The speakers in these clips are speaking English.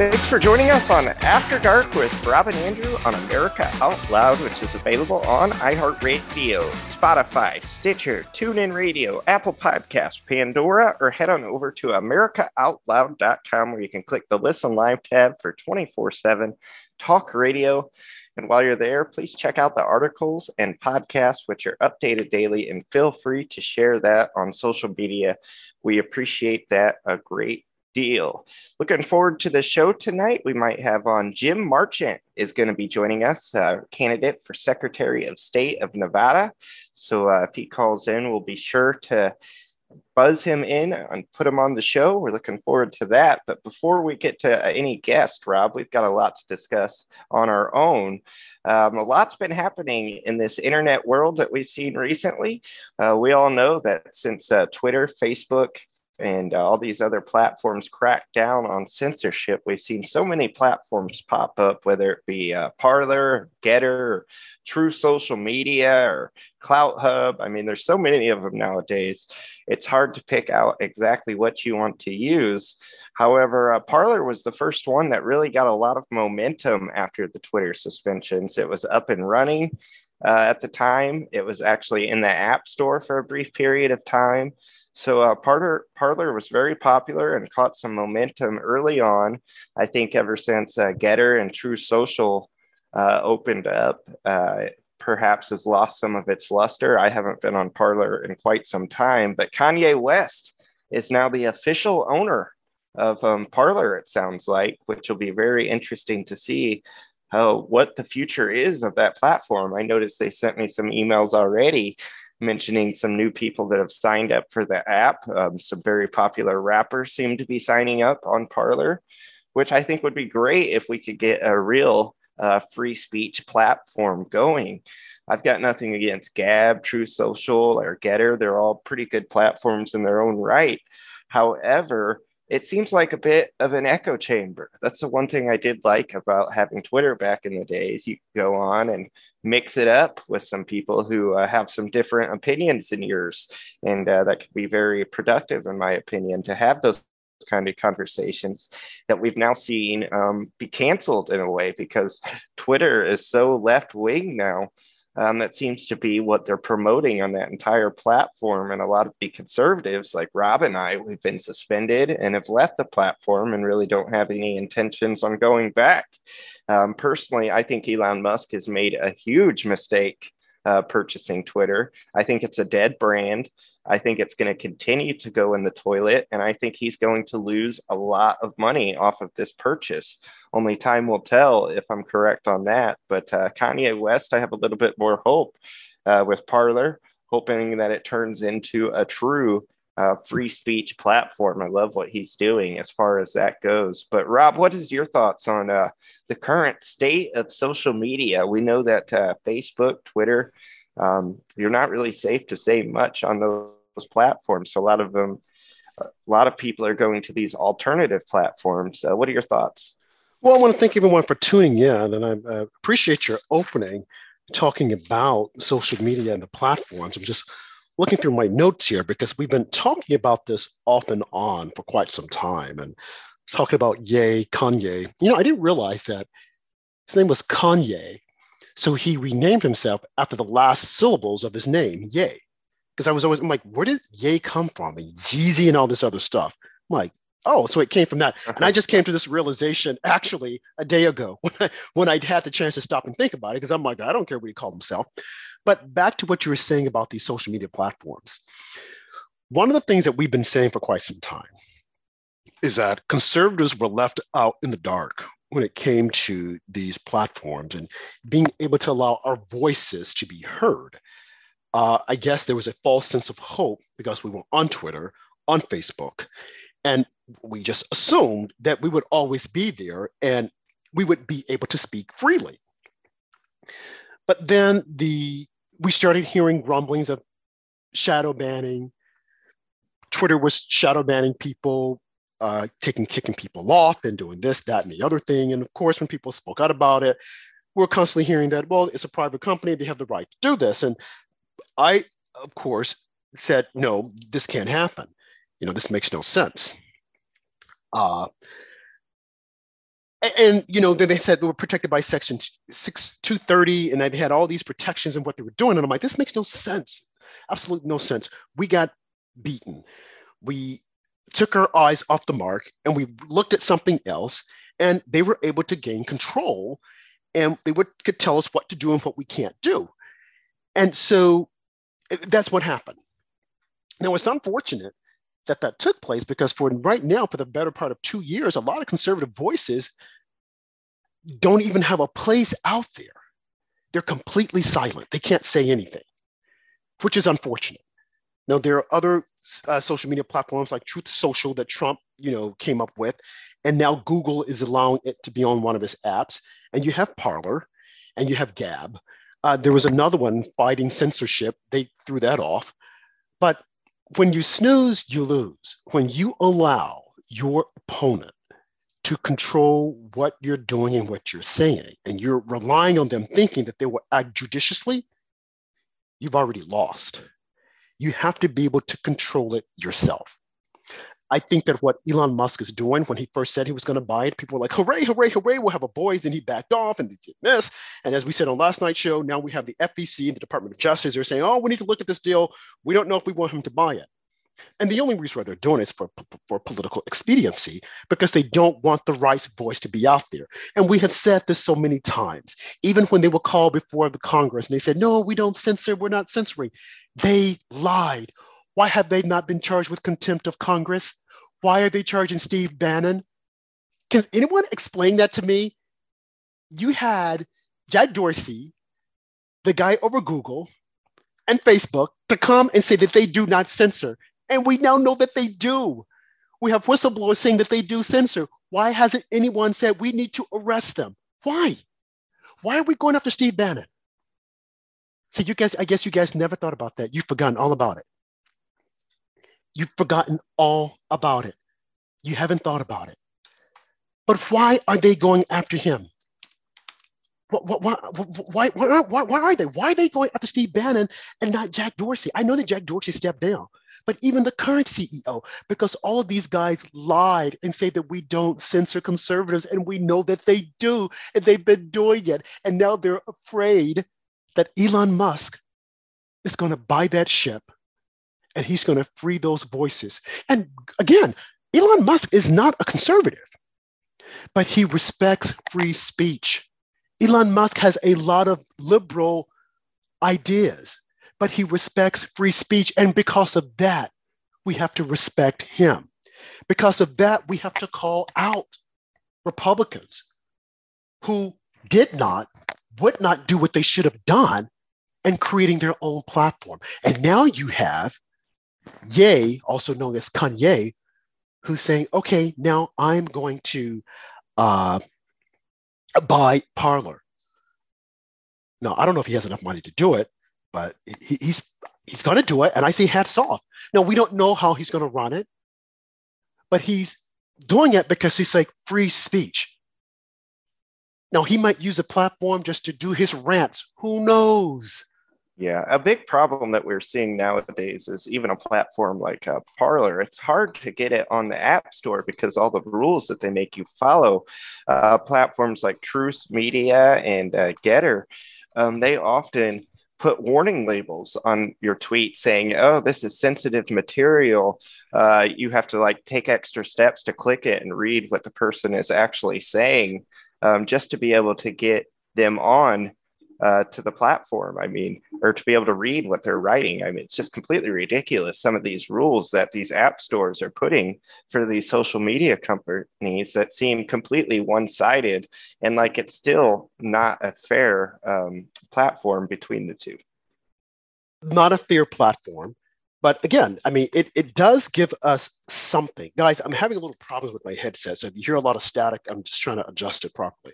Thanks for joining us on After Dark with Rob and Andrew on America Out Loud, which is available on iHeartRadio, Spotify, Stitcher, TuneIn Radio, Apple Podcast, Pandora, or head on over to AmericaOutloud.com where you can click the Listen Live tab for 24 7 talk radio. And while you're there, please check out the articles and podcasts, which are updated daily, and feel free to share that on social media. We appreciate that a great deal. Looking forward to the show tonight. We might have on Jim Marchant is going to be joining us, uh, candidate for Secretary of State of Nevada. So uh, if he calls in, we'll be sure to buzz him in and put him on the show. We're looking forward to that. But before we get to any guest, Rob, we've got a lot to discuss on our own. Um, a lot's been happening in this internet world that we've seen recently. Uh, we all know that since uh, Twitter, Facebook, and uh, all these other platforms crack down on censorship. We've seen so many platforms pop up, whether it be uh, Parler, Gettr, or Truth Social Media, or Clout Hub. I mean, there's so many of them nowadays. It's hard to pick out exactly what you want to use. However, uh, Parler was the first one that really got a lot of momentum after the Twitter suspensions. It was up and running. Uh, at the time, it was actually in the App Store for a brief period of time. So uh, Parler, Parler was very popular and caught some momentum early on. I think ever since uh, Gettr and Truth Social uh, opened up, uh, perhaps has lost some of its luster. I haven't been on Parler in quite some time, but Kanye West is now the official owner of um, Parler. It sounds like, which will be very interesting to see how what the future is of that platform. I noticed they sent me some emails already mentioning some new people that have signed up for the app. Um, some very popular rappers seem to be signing up on Parler, which I think would be great if we could get a real uh, free speech platform going. I've got nothing against Gab, Truth Social, or Gettr. They're all pretty good platforms in their own right. However, it seems like a bit of an echo chamber. That's the one thing I did like about having Twitter back in the days. You go on and mix it up with some people who uh, have some different opinions than yours. And uh, that could be very productive, in my opinion, to have those kind of conversations that we've now seen um, be canceled in a way because Twitter is so left wing now. Um, that seems to be what they're promoting on that entire platform. And a lot of the conservatives, like Rob and I, we've been suspended and have left the platform and really don't have any intentions on going back. Um, personally, I think Elon Musk has made a huge mistake uh, purchasing Twitter. I think it's a dead brand. I think it's going to continue to go in the toilet. And I think he's going to lose a lot of money off of this purchase. Only time will tell if I'm correct on that. But uh, Kanye West, I have a little bit more hope uh, with Parler, hoping that it turns into a true uh, free speech platform. I love what he's doing as far as that goes. But Rob, what is your thoughts on uh, the current state of social media? We know that uh, Facebook, Twitter, um, you're not really safe to say much on those platforms. So a lot of them, a lot of people are going to these alternative platforms. Uh, what are your thoughts? Well, I want to thank everyone for tuning in, and I uh, appreciate your opening talking about social media and the platforms. I'm just looking through my notes here because we've been talking about this off and on for quite some time and talking about Ye Kanye. You know, I didn't realize that his name was Kanye. So he renamed himself after the last syllables of his name, Ye. Because I was always I'm like, where did Ye come from? And Jeezy and all this other stuff. I'm like, oh, so it came from that. And I just came to this realization actually a day ago when I, when I had the chance to stop and think about it, because I'm like, I don't care what he called himself. But back to what you were saying about these social media platforms. One of the things that we've been saying for quite some time is that conservatives were left out in the dark when it came to these platforms and being able to allow our voices to be heard. Uh, I guess there was a false sense of hope because we were on Twitter, on Facebook, and we just assumed that we would always be there and we would be able to speak freely. But then the we started hearing rumblings of shadow banning. Twitter was shadow banning people, uh, taking kicking people off and doing this, that, and the other thing. And of course, when people spoke out about it, we're constantly hearing that, well, it's a private company, they have the right to do this. And I, of course, said, no, this can't happen. You know, this makes no sense. Uh, and you know, then they said they were protected by Section six two thirty, and they had all these protections and what they were doing. And I'm like, this makes no sense. Absolutely no sense. We got beaten. We took our eyes off the mark and we looked at something else, and they were able to gain control, and they would could tell us what to do and what we can't do. And so eh, that's what happened. Now it's unfortunate that that took place because for right now, for the better part of two years, a lot of conservative voices don't even have a place out there. They're completely silent. They can't say anything, which is unfortunate. Now there are other uh, social media platforms like Truth Social that Trump, you know, came up with, and now Google is allowing it to be on one of his apps. And you have Parler, and you have Gab. Uh, there was another one fighting censorship. They threw that off. But when you snooze, you lose. When you allow your opponent to control what you're doing and what you're saying, and you're relying on them thinking that they will act judiciously, you've already lost. You have to be able to control it yourself. I think that what Elon Musk is doing when he first said he was going to buy it, people were like, hooray, hooray, hooray, we'll have a boys. Then he backed off and did this. And as we said on last night's show, now we have the FEC and the Department of Justice. They're saying, oh, we need to look at this deal. We don't know if we want him to buy it. And the only reason why they're doing it is for, for political expediency because they don't want the right's voice to be out there. And we have said this so many times, even when they were called before the Congress and they said, no, we don't censor, we're not censoring. They lied. Why have they not been charged with contempt of Congress? Why are they charging Steve Bannon? Can anyone explain that to me? You had Jack Dorsey, the guy over Google and Facebook, to come and say that they do not censor. And we now know that they do. We have whistleblowers saying that they do censor. Why hasn't anyone said we need to arrest them? Why? Why are we going after Steve Bannon? See, you guys, I guess you guys never thought about that. You've forgotten all about it. You've forgotten all about it. You haven't thought about it. But why are they going after him? Why, why, why, why, why, are they? Why are they going after Steve Bannon and not Jack Dorsey? I know that Jack Dorsey stepped down, but even the current CEO, because all of these guys lied and say that we don't censor conservatives, and we know that they do, and they've been doing it. And now they're afraid that Elon Musk is going to buy that ship and he's going to free those voices. And again, Elon Musk is not a conservative, but he respects free speech. Elon Musk has a lot of liberal ideas, but he respects free speech. And because of that, we have to respect him. Because of that, we have to call out Republicans who did not, would not do what they should have done and creating their own platform. And now you have Ye, also known as Kanye, who's saying, okay, now I'm going to uh, buy Parler. Now, I don't know if he has enough money to do it, but he, he's he's going to do it, and I say hats off. Now, we don't know how he's going to run it, but he's doing it because he's like free speech. Now, he might use a platform just to do his rants. Who knows? Yeah, a big problem that we're seeing nowadays is even a platform like uh, Parler. It's hard to get it on the App Store because all the rules that they make you follow. Uh, platforms like Truth Media and uh, Gettr, um, they often put warning labels on your tweet saying, "Oh, this is sensitive material. Uh, you have to like take extra steps to click it and read what the person is actually saying, um, just to be able to get them on." Uh, to the platform. I mean, or to be able to read what they're writing. I mean, it's just completely ridiculous. Some of these rules that these app stores are putting for these social media companies that seem completely one sided and like it's still not a fair um, platform between the two. Not a fair platform. But again, I mean, it, it does give us something. Guys, I'm having a little problems with my headset. So if you hear a lot of static, I'm just trying to adjust it properly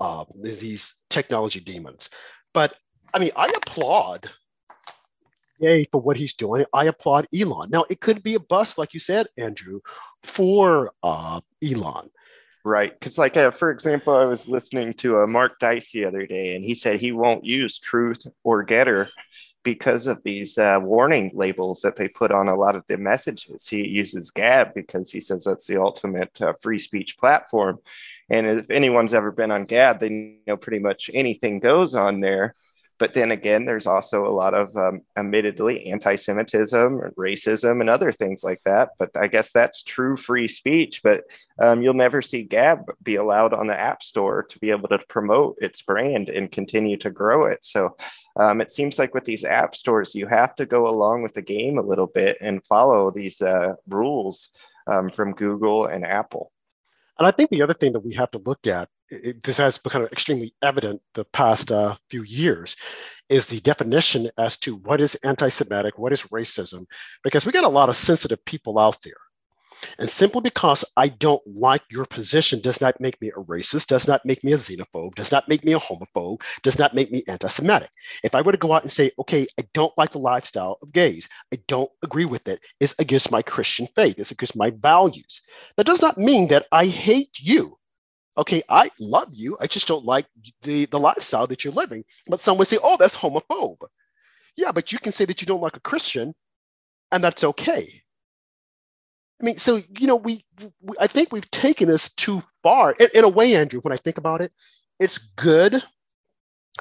uh, these technology demons. But I mean, I applaud Ye for what he's doing. I applaud Elon. Now, it could be a bust, like you said, Andrew, for uh, Elon. Right. Because, like, uh, for example, I was listening to uh, Mark Dice the other day, and he said he won't use Truth or Gettr because of these uh, warning labels that they put on a lot of the messages. He uses Gab because he says that's the ultimate uh, free speech platform. And if anyone's ever been on Gab, they know pretty much anything goes on there. But then again, there's also a lot of um, admittedly anti Semitism, racism, and other things like that. But I guess that's true free speech. But um, you'll never see Gab be allowed on the App Store to be able to promote its brand and continue to grow it. So um, it seems like with these app stores, you have to go along with the game a little bit and follow these uh, rules um, from Google and Apple. And I think the other thing that we have to look at, it, this has become extremely evident the past uh, few years, is the definition as to what is anti Semitic, what is racism, because we got a lot of sensitive people out there. And simply because I don't like your position does not make me a racist, does not make me a xenophobe, does not make me a homophobe, does not make me anti Semitic. If I were to go out and say, okay, I don't like the lifestyle of gays, I don't agree with it, it's against my Christian faith, it's against my values. That does not mean that I hate you. Okay, I love you, I just don't like the, the lifestyle that you're living. But some would say, oh, that's homophobe. Yeah, but you can say that you don't like a Christian, and that's okay I mean, so you know, we, we I think we've taken this too far. In, in, a way, Andrew, when I think about it, it's good,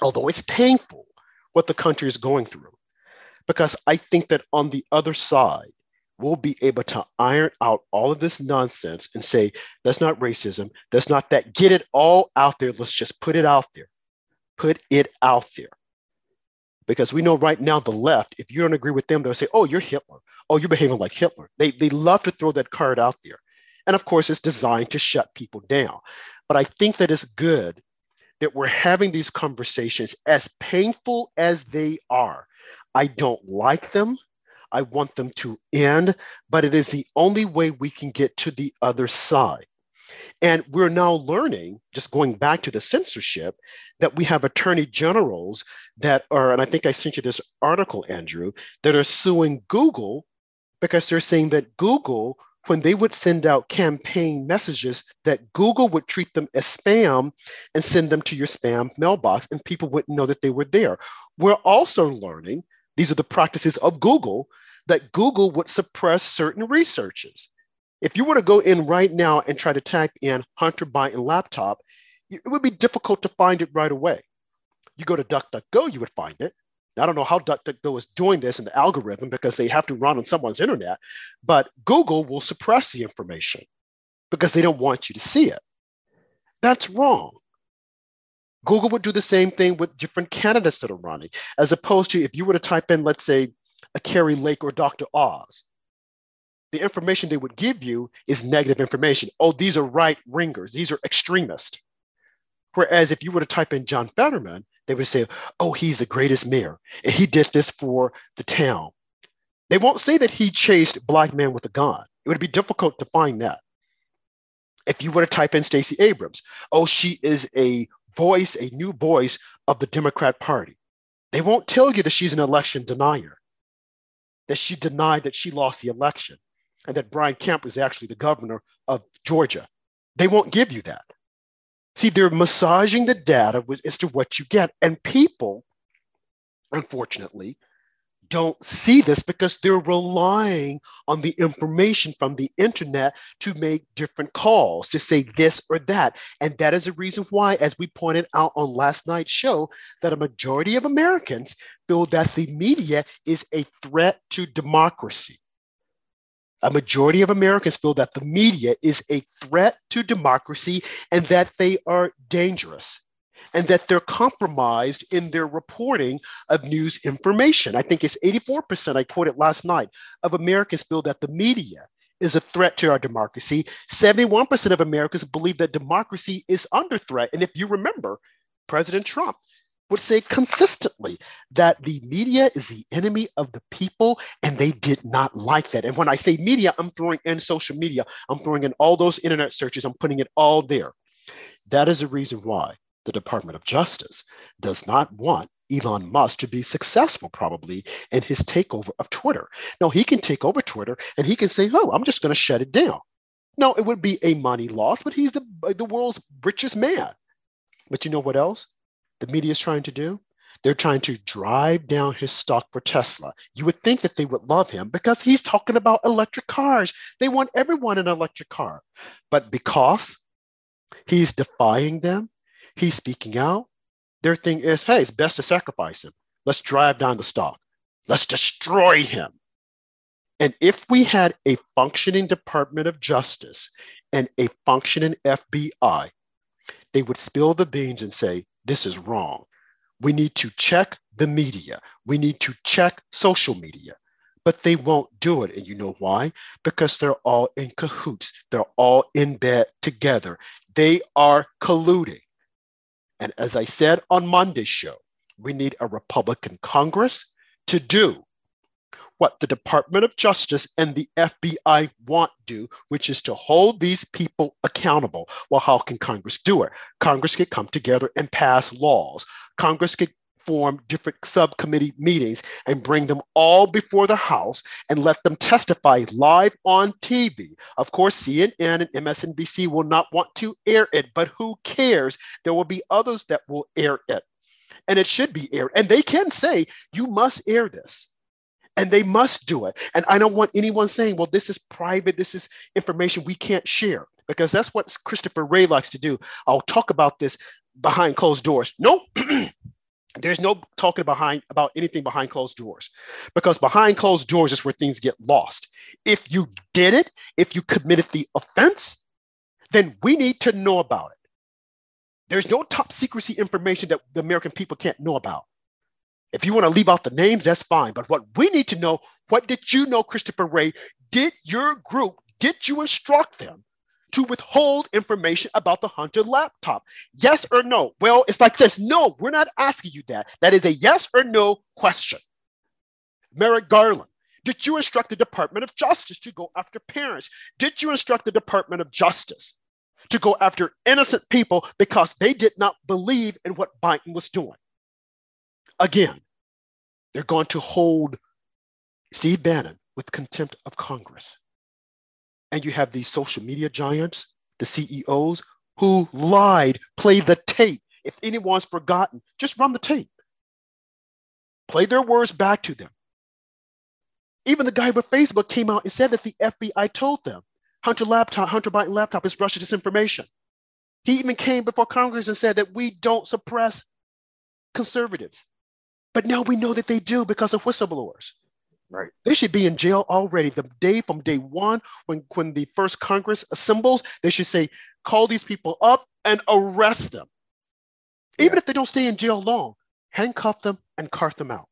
although it's painful what the country is going through, because I think that on the other side, we'll be able to iron out all of this nonsense and say that's not racism, that's not that. Get it all out there. Let's just put it out there. Put it out there. Because we know right now the left, if you don't agree with them, they'll say, oh, you're Hitler. Oh, you're behaving like Hitler. They, they love to throw that card out there. And of course, it's designed to shut people down. But I think that it's good that we're having these conversations, as painful as they are. I don't like them. I want them to end, but it is the only way we can get to the other side. And we're now learning, just going back to the censorship, that we have attorney generals that are, and I think I sent you this article, Andrew, that are suing Google because they're saying that Google, when they would send out campaign messages, that Google would treat them as spam and send them to your spam mailbox, and people wouldn't know that they were there. We're also learning, these are the practices of Google, that Google would suppress certain researches. If you were to go in right now and try to type in Hunter Biden laptop, it would be difficult to find it right away. You go to DuckDuckGo, you would find it. I don't know how DuckDuckGo is doing this in the algorithm because they have to run on someone's internet, but Google will suppress the information because they don't want you to see it. That's wrong. Google would do the same thing with different candidates that are running, as opposed to if you were to type in, let's say, a Kari Lake or Dr. Oz, the information they would give you is negative information. Oh, these are right ringers, these are extremists. Whereas if you were to type in John Fetterman, they would say, oh, he's the greatest mayor, and he did this for the town. They won't say that he chased black men with a gun. It would be difficult to find that. If you were to type in Stacey Abrams, oh, she is a voice, a new voice of the Democrat Party. They won't tell you that she's an election denier, that she denied that she lost the election and that Brian Kemp was actually the governor of Georgia. They won't give you that. See, they're massaging the data as to what you get. And people, unfortunately, don't see this because they're relying on the information from the internet to make different calls, to say this or that. And that is a reason why, as we pointed out on last night's show, that a majority of Americans feel that the media is a threat to democracy a majority of Americans feel that the media is a threat to democracy and that they are dangerous and that they're compromised in their reporting of news information. I think it's 84%, I quoted last night, of Americans feel that the media is a threat to our democracy. 71% of Americans believe that democracy is under threat. And if you remember, President Trump would say consistently that the media is the enemy of the people, and they did not like that. And when I say media, I'm throwing in social media, I'm throwing in all those internet searches, I'm putting it all there. That is the reason why the Department of Justice does not want Elon Musk to be successful, probably, in his takeover of Twitter. Now, he can take over Twitter and he can say, oh, I'm just going to shut it down. No, it would be a money loss, but he's the, uh, the world's richest man. But you know what else? the media is trying to do? They're trying to drive down his stock for Tesla. You would think that they would love him because he's talking about electric cars. They want everyone an electric car. But because he's defying them, he's speaking out, their thing is hey, it's best to sacrifice him. Let's drive down the stock. Let's destroy him. And if we had a functioning Department of Justice and a functioning FBI, they would spill the beans and say, this is wrong. We need to check the media. We need to check social media. But they won't do it. And you know why? Because they're all in cahoots. They're all in bed together. They are colluding. And as I said on Monday's show, we need a Republican Congress to do what the Department of Justice and the FBI want do, which is to hold these people accountable. Well, how can Congress do it? Congress could come together and pass laws. Congress could form different subcommittee meetings and bring them all before the House and let them testify live on TV. Of course, CNN and MSNBC will not want to air it, but who cares? There will be others that will air it. And it should be aired. And they can say, you must air this and they must do it. And I don't want anyone saying, well, this is private, this is information we can't share, because that's what Christopher Wray likes to do. I'll talk about this behind closed doors. Nope. There's no talking behind about anything behind closed doors because behind closed doors is where things get lost. If you did it, if you committed the offense, then we need to know about it. There's no top secrecy information that the American people can't know about. If you want to leave out the names, that's fine. But what we need to know, what did you know, Christopher Wray Did your group, did you instruct them to withhold information about the Hunter laptop? Yes or no? Well, it's like this. No, we're not asking you that. That is a yes or no question. Merrick Garland, did you instruct the Department of Justice to go after parents? Did you instruct the Department of Justice to go after innocent people because they did not believe in what Biden was doing? Again, they're going to hold Steve Bannon with contempt of Congress. And you have these social media giants, the CEOs, who lied, play the tape. If anyone's forgotten, just run the tape. Play their words back to them. Even the guy with Facebook came out and said that the FBI told them Hunter laptop, Hunter Biden laptop is Russia disinformation. He even came before Congress and said that we don't suppress conservatives. But now we know that they do because of whistleblowers. Right. They should be in jail already. The day from day one, when, when the first Congress assembles, they should say, call these people up and arrest them. Even if they don't stay in jail long, handcuff them and cart them out.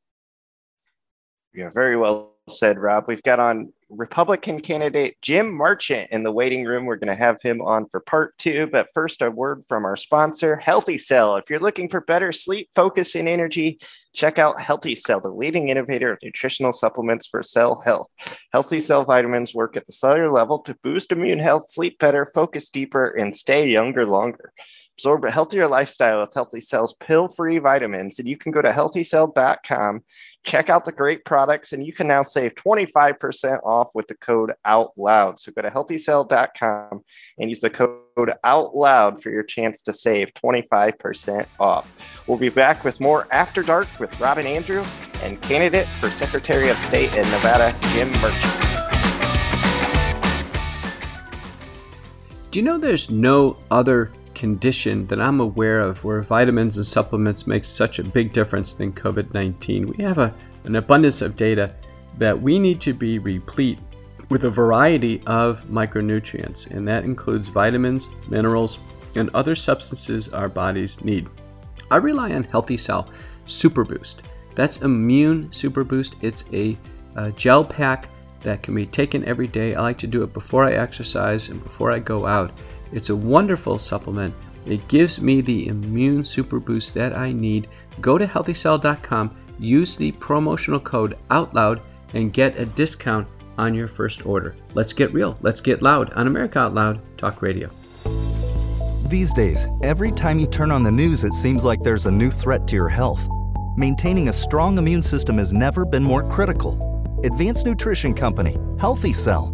Yeah, very well said, Rob. We've got on Republican candidate Jim Marchant in the waiting room. We're going to have him on for part two. But first, a word from our sponsor, Healthy Cell. If you're looking for better sleep, focus, and energy, check out Healthy Cell, the leading innovator of nutritional supplements for cell health. Healthy Cell vitamins work at the cellular level to boost immune health, sleep better, focus deeper, and stay younger longer. Absorb a healthier lifestyle with Healthy Cell's pill free vitamins. And you can go to healthycell.com, check out the great products, and you can now save 25% off with the code OUTLOUD. So go to healthycell.com and use the code OUTLOUD for your chance to save 25% off. We'll be back with more After Dark with Robin Andrew and candidate for Secretary of State in Nevada, Jim Marchant. Do you know there's no other condition that I'm aware of where vitamins and supplements make such a big difference than COVID 19. We have a, an abundance of data that we need to be replete with a variety of micronutrients, and that includes vitamins, minerals, and other substances our bodies need. I rely on Healthy Cell Super Boost. That's Immune Super Boost. It's a, a gel pack that can be taken every day. I like to do it before I exercise and before I go out. It's a wonderful supplement. It gives me the immune super boost that I need. Go to healthycell.com, use the promotional code OUTLOUD, and get a discount on your first order. Let's get real. Let's get loud on America Out Loud Talk Radio. These days, every time you turn on the news, it seems like there's a new threat to your health. Maintaining a strong immune system has never been more critical. Advanced Nutrition Company, Healthy Cell,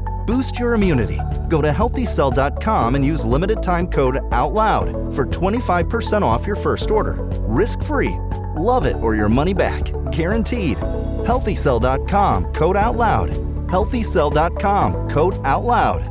Boost your immunity. Go to healthycell.com and use limited time code OUTLOUD for 25% off your first order. Risk free. Love it or your money back. Guaranteed. Healthycell.com code OUTLOUD. Healthycell.com code OUTLOUD.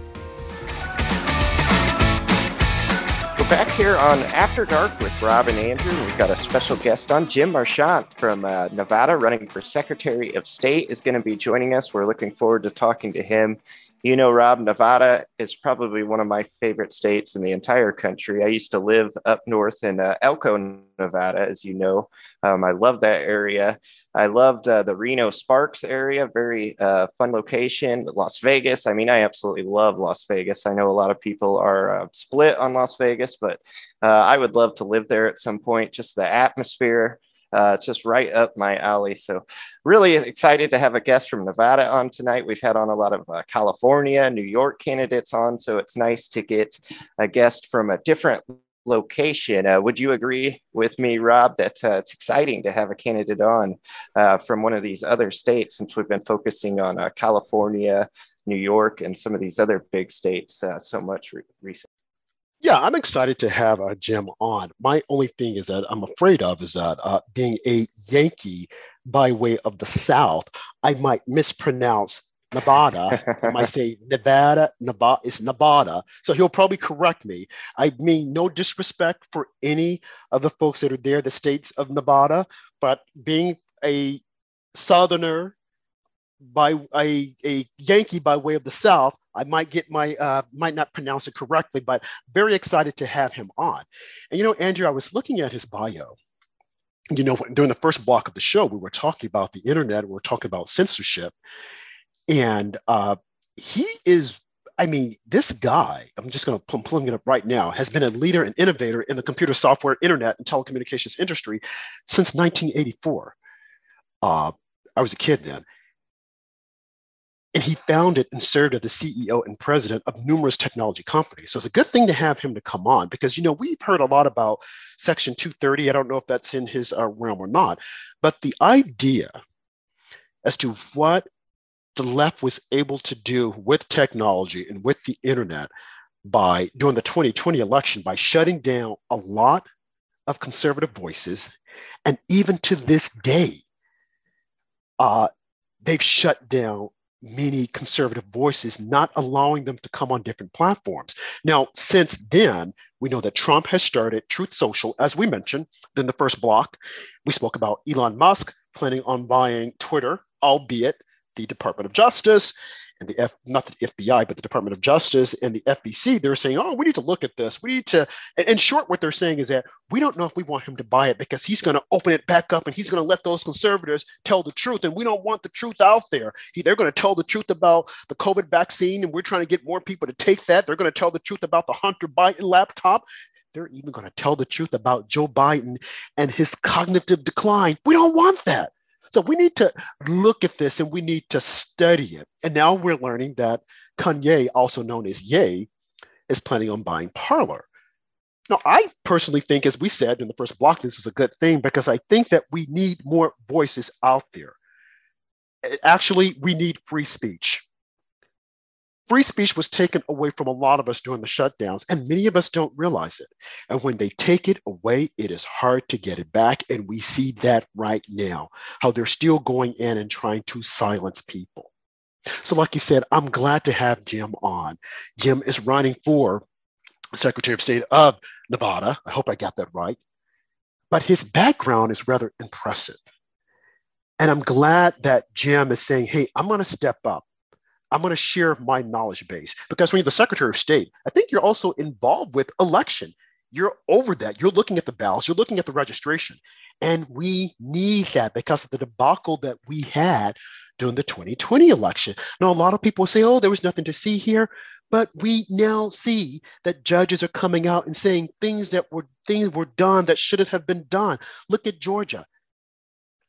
Back here on After Dark with Rob and Andrew. We've got a special guest on. Jim Marchant from uh, Nevada, running for Secretary of State, is going to be joining us. We're looking forward to talking to him. You know, Rob, Nevada is probably one of my favorite states in the entire country. I used to live up north in uh, Elko, Nevada, as you know. Um, I love that area. I loved uh, the Reno Sparks area, very uh, fun location. Las Vegas. I mean, I absolutely love Las Vegas. I know a lot of people are uh, split on Las Vegas, but uh, I would love to live there at some point. Just the atmosphere. Uh, it's just right up my alley. So, really excited to have a guest from Nevada on tonight. We've had on a lot of uh, California, New York candidates on. So, it's nice to get a guest from a different location. Uh, would you agree with me, Rob, that uh, it's exciting to have a candidate on uh, from one of these other states since we've been focusing on uh, California, New York, and some of these other big states uh, so much re- recently? Yeah, I'm excited to have uh, Jim on. My only thing is that I'm afraid of is that uh, being a Yankee by way of the South, I might mispronounce Nevada. I might say Nevada, Nevada is Nevada. So he'll probably correct me. I mean, no disrespect for any of the folks that are there, the states of Nevada, but being a Southerner by a, a Yankee by way of the South, I might get my uh, might not pronounce it correctly, but very excited to have him on. And you know, Andrew, I was looking at his bio. You know, during the first block of the show, we were talking about the internet. We were talking about censorship, and uh, he is. I mean, this guy. I'm just going to pull, pulling it up right now. Has been a leader and innovator in the computer software, internet, and telecommunications industry since 1984. Uh, I was a kid then and he founded and served as the CEO and president of numerous technology companies. So it's a good thing to have him to come on because, you know, we've heard a lot about Section 230. I don't know if that's in his uh, realm or not, but the idea as to what the left was able to do with technology and with the internet by during the 2020 election by shutting down a lot of conservative voices. And even to this day, uh, they've shut down many conservative voices, not allowing them to come on different platforms. Now, since then, we know that Trump has started Truth Social, as we mentioned in the first block. We spoke about Elon Musk planning on buying Twitter, albeit the Department of Justice and the F, not the FBI, but the Department of Justice and the FBC, they're saying, oh, we need to look at this. We need to, in short, what they're saying is that we don't know if we want him to buy it because he's going to open it back up and he's going to let those conservatives tell the truth. And we don't want the truth out there. He, they're going to tell the truth about the COVID vaccine and we're trying to get more people to take that. They're going to tell the truth about the Hunter Biden laptop. They're even going to tell the truth about Joe Biden and his cognitive decline. We don't want that. So we need to look at this and we need to study it. And now we're learning that Kanye, also known as Ye, is planning on buying Parler. Now, I personally think, as we said in the first block, this is a good thing because I think that we need more voices out there. Actually, we need free speech free speech was taken away from a lot of us during the shutdowns, and many of us don't realize it. And when they take it away, it is hard to get it back. And we see that right now, how they're still going in and trying to silence people. So, like you said, I'm glad to have Jim on. Jim is running for Secretary of State of Nevada. I hope I got that right. But his background is rather impressive. And I'm glad that Jim is saying, hey, I'm going to step up. I'm going to share my knowledge base because when you're the Secretary of State, I think you're also involved with election. You're over that. You're looking at the ballots, you're looking at the registration. And we need that because of the debacle that we had during the 2020 election. Now, a lot of people say, oh, there was nothing to see here. But we now see that judges are coming out and saying things that were things were done that shouldn't have been done. Look at Georgia.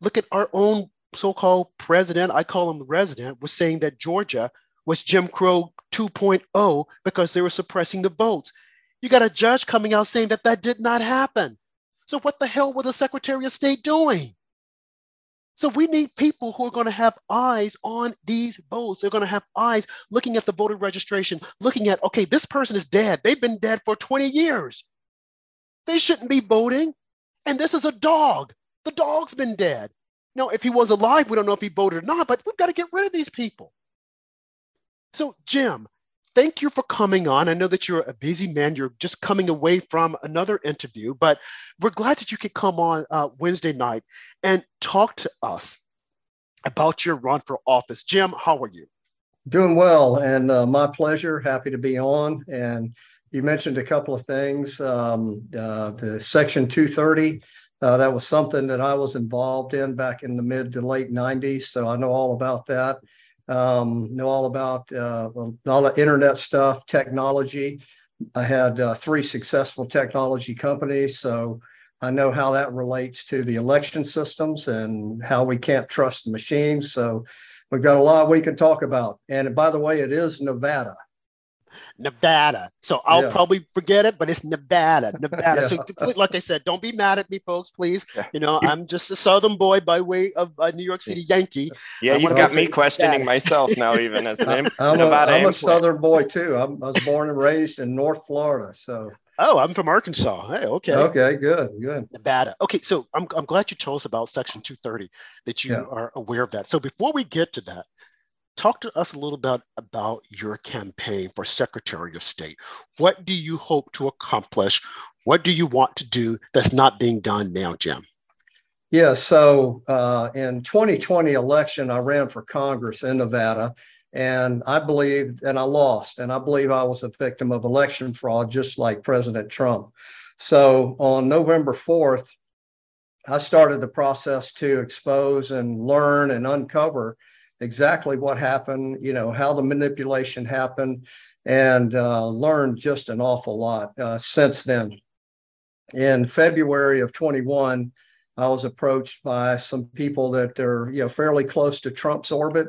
Look at our own so-called president, I call him the resident, was saying that Georgia was Jim Crow 2.0 because they were suppressing the votes. You got a judge coming out saying that that did not happen. So what the hell were the Secretary of State doing? So we need people who are going to have eyes on these votes. They're going to have eyes looking at the voter registration, looking at, okay, this person is dead. They've been dead for 20 years. They shouldn't be voting. And this is a dog. The dog's been dead. Now, if he was alive, we don't know if he voted or not, but we've got to get rid of these people. So, Jim, thank you for coming on. I know that you're a busy man. You're just coming away from another interview, but we're glad that you could come on uh, Wednesday night and talk to us about your run for office. Jim, how are you? Doing well, and uh, my pleasure. Happy to be on. And you mentioned a couple of things. Um, uh, the Section 230, uh, that was something that I was involved in back in the mid to late 90s. So I know all about that um, know all about uh, all the internet stuff, technology. I had uh, three successful technology companies, so I know how that relates to the election systems and how we can't trust the machines. So we've got a lot we can talk about. And by the way, it is Nevada. Nevada. So I'll yeah. probably forget it, but it's Nevada, Nevada. yeah. So like I said, don't be mad at me, folks, please. You know, I'm just a Southern boy by way of a New York City Yankee. Yeah, you've got me questioning Nevada. myself now, even as an I'm, Nevada a, I'm a Southern boy too. I'm, I was born and raised in North Florida, so. Oh, I'm from Arkansas. Hey, okay. Okay, good, good. Nevada. Okay, so I'm, I'm glad you told us about Section 230, that you yeah. are aware of that. So before we get to that, talk to us a little bit about your campaign for Secretary of State. What do you hope to accomplish? What do you want to do that's not being done now, Jim? Yeah, so uh, in 2020 election, I ran for Congress in Nevada, and I believed, and I lost, and I believe I was a victim of election fraud, just like President Trump. So on November 4th, I started the process to expose and learn and uncover exactly what happened, you know, how the manipulation happened, and uh, learned just an awful lot uh, since then. In February of 21, I was approached by some people that are, you know, fairly close to Trump's orbit.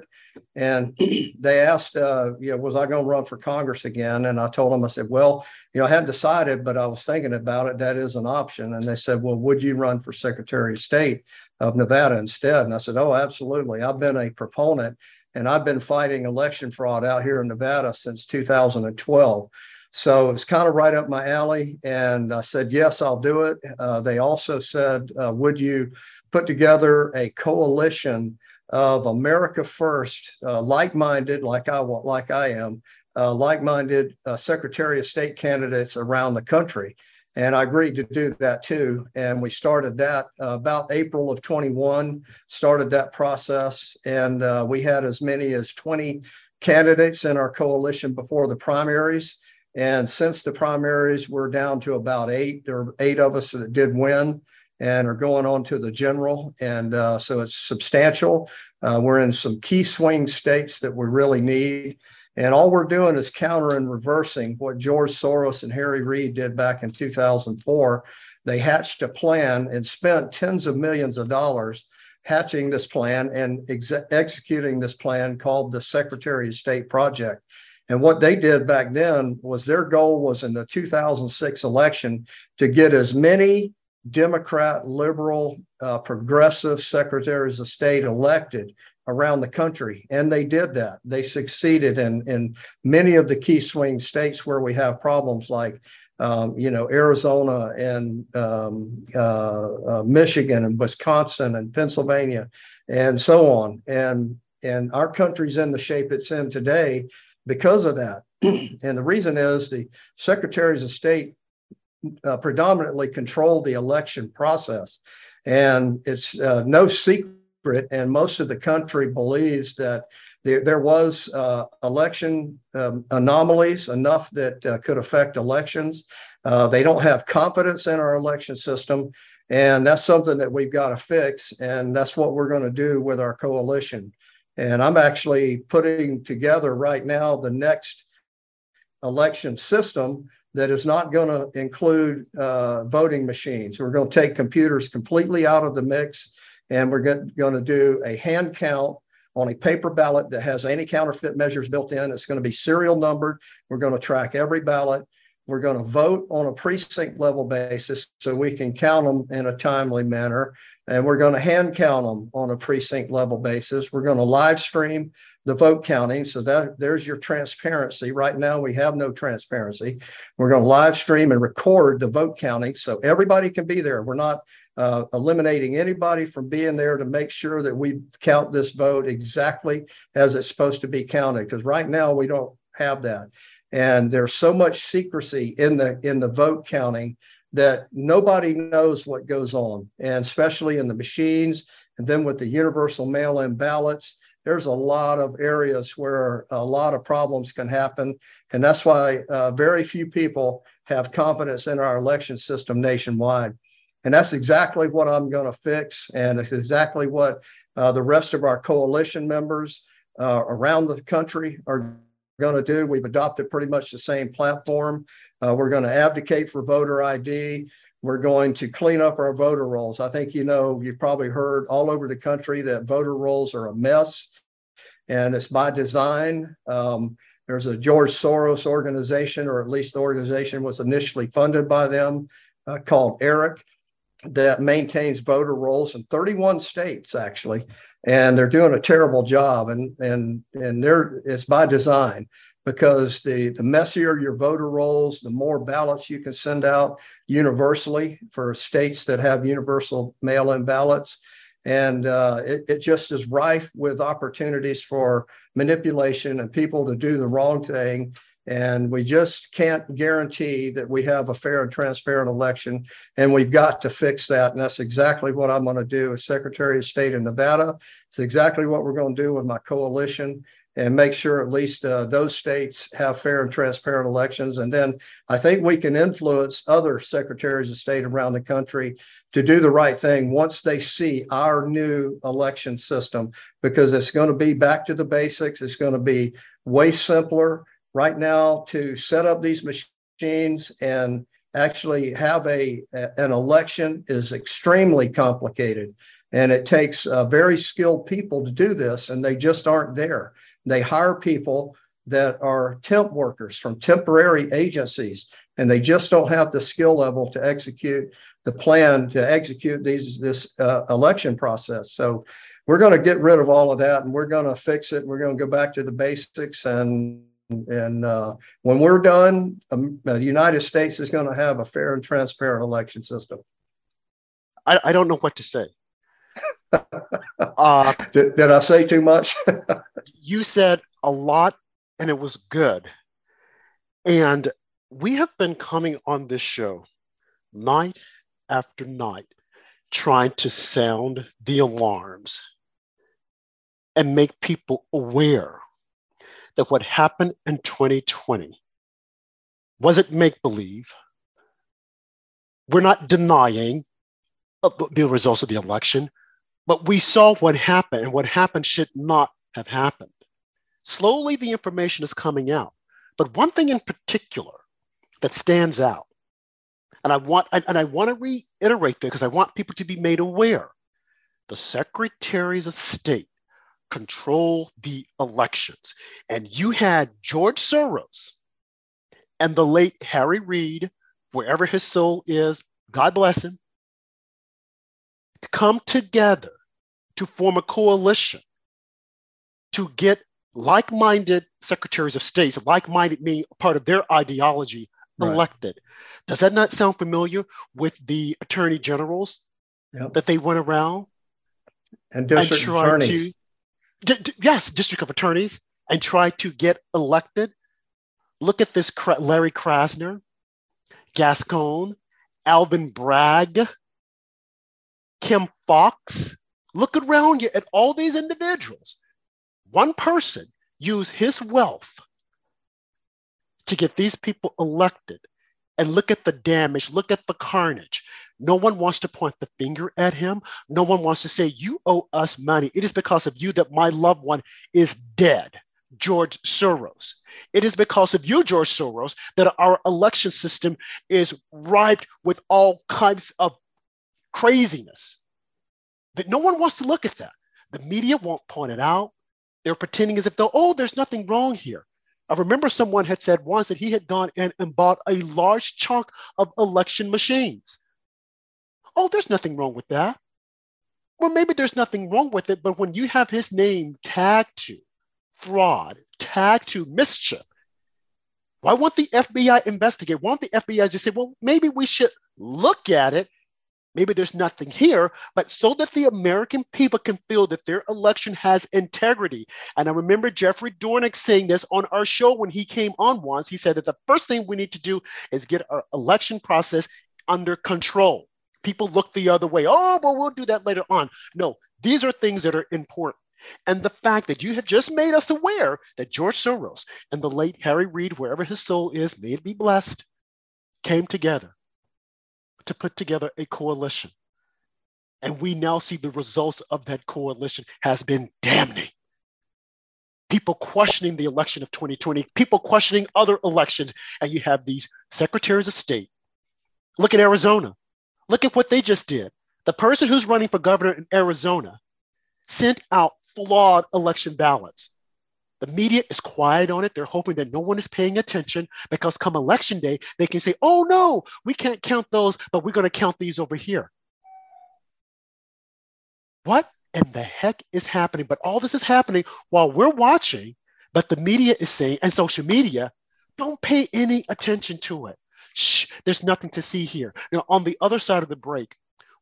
And they asked, uh, you know, was I going to run for Congress again? And I told them, I said, well, you know, I hadn't decided, but I was thinking about it. That is an option. And they said, well, would you run for Secretary of State? Of Nevada instead. And I said, Oh, absolutely. I've been a proponent and I've been fighting election fraud out here in Nevada since 2012. So it's kind of right up my alley. And I said, Yes, I'll do it. Uh, they also said, uh, Would you put together a coalition of America First, uh, like minded, like I, like I am, uh, like minded uh, Secretary of State candidates around the country? And I agreed to do that too. And we started that uh, about April of 21, started that process. And uh, we had as many as 20 candidates in our coalition before the primaries. And since the primaries, we're down to about eight. There are eight of us that did win and are going on to the general. And uh, so it's substantial. Uh, we're in some key swing states that we really need. And all we're doing is counter and reversing what George Soros and Harry Reid did back in 2004. They hatched a plan and spent tens of millions of dollars hatching this plan and ex- executing this plan called the Secretary of State Project. And what they did back then was their goal was in the 2006 election to get as many Democrat, liberal, uh, progressive secretaries of state elected around the country. And they did that. They succeeded in, in many of the key swing states where we have problems like, um, you know, Arizona and um, uh, uh, Michigan and Wisconsin and Pennsylvania and so on. And, and our country's in the shape it's in today because of that. and the reason is the secretaries of state uh, predominantly control the election process. And it's uh, no secret and most of the country believes that there, there was uh, election um, anomalies enough that uh, could affect elections. Uh, they don't have confidence in our election system, and that's something that we've got to fix. And that's what we're going to do with our coalition. And I'm actually putting together right now the next election system that is not going to include uh, voting machines. We're going to take computers completely out of the mix, and we're going to do a hand count on a paper ballot that has any counterfeit measures built in. It's going to be serial numbered. We're going to track every ballot. We're going to vote on a precinct level basis so we can count them in a timely manner. And we're going to hand count them on a precinct level basis. We're going to live stream the vote counting. So that there's your transparency. Right now, we have no transparency. We're going to live stream and record the vote counting so everybody can be there. We're not uh, eliminating anybody from being there to make sure that we count this vote exactly as it's supposed to be counted. Because right now we don't have that, and there's so much secrecy in the in the vote counting that nobody knows what goes on, and especially in the machines, and then with the universal mail-in ballots. There's a lot of areas where a lot of problems can happen. And that's why uh, very few people have confidence in our election system nationwide. And that's exactly what I'm going to fix. And it's exactly what uh, the rest of our coalition members uh, around the country are going to do. We've adopted pretty much the same platform. Uh, we're going to advocate for voter ID. We're going to clean up our voter rolls. I think you know, you've probably heard all over the country that voter rolls are a mess, and it's by design. Um, there's a George Soros organization, or at least the organization was initially funded by them, uh, called ERIC that maintains voter rolls in 31 states actually and they're doing a terrible job and and and they're it's by design because the the messier your voter rolls the more ballots you can send out universally for states that have universal mail-in ballots and uh, it, it just is rife with opportunities for manipulation and people to do the wrong thing and we just can't guarantee that we have a fair and transparent election. And we've got to fix that. And that's exactly what I'm going to do as Secretary of State in Nevada. It's exactly what we're going to do with my coalition and make sure at least uh, those states have fair and transparent elections. And then I think we can influence other secretaries of state around the country to do the right thing once they see our new election system, because it's going to be back to the basics. It's going to be way simpler right now to set up these machines and actually have a, an election is extremely complicated. And it takes uh, very skilled people to do this and they just aren't there. They hire people that are temp workers from temporary agencies and they just don't have the skill level to execute the plan to execute these this uh, election process. So we're going to get rid of all of that and we're going to fix it. We're going to go back to the basics and and uh, when we're done, um, the United States is going to have a fair and transparent election system. I, I don't know what to say. uh, did, did I say too much? you said a lot and it was good. And we have been coming on this show night after night trying to sound the alarms and make people aware that what happened in 2020 wasn't make believe. We're not denying the results of the election, but we saw what happened, and what happened should not have happened. Slowly, the information is coming out. But one thing in particular that stands out, and I want and I want to reiterate this because I want people to be made aware. The secretaries of state control the elections. And you had George Soros and the late Harry Reid, wherever his soul is, God bless him, come together to form a coalition to get like minded secretaries of states, like minded meaning part of their ideology, right. elected. Does that not sound familiar with the attorney generals yep. that they went around and district attorneys? To, D- d- yes, district of attorneys, and try to get elected. Look at this Larry Krasner, Gascon, Alvin Bragg, Kim Foxx. Look around you at all these individuals. One person used his wealth to get these people elected. And look at the damage, look at the carnage. No one wants to point the finger at him. No one wants to say, You owe us money. It is because of you that my loved one is dead. George Soros. It is because of you, George Soros, that our election system is ripe with all kinds of craziness. That no one wants to look at that. The media won't point it out. They're pretending as if oh, there's nothing wrong here. I remember someone had said once that he had gone in and bought a large chunk of election machines. Oh, there's nothing wrong with that. Well, maybe there's nothing wrong with it, but when you have his name tagged to fraud, tagged to mischief, why won't the FBI investigate? Why won't the FBI just say, well, maybe we should look at it maybe there's nothing here, but so that the American people can feel that their election has integrity. And I remember Jeffrey Dornick saying this on our show when he came on once. He said that the first thing we need to do is get our election process under control. People look the other way. Oh, well, we'll do that later on. No, these are things that are important. And the fact that you have just made us aware that George Soros and the late Harry Reid, wherever his soul is, may it be blessed, came together to put together a coalition. And we now see the results of that coalition has been damning. People questioning the election of 2020, people questioning other elections, and you have these secretaries of state. Look at Arizona. Look at what they just did. The person who's running for governor in Arizona sent out flawed election ballots. The media is quiet on it. They're hoping that no one is paying attention because come election day, they can say, oh no, we can't count those, but we're going to count these over here. What in the heck is happening? But all this is happening while we're watching, but the media is saying, and social media, don't pay any attention to it. Shh, there's nothing to see here. Now, on the other side of the break,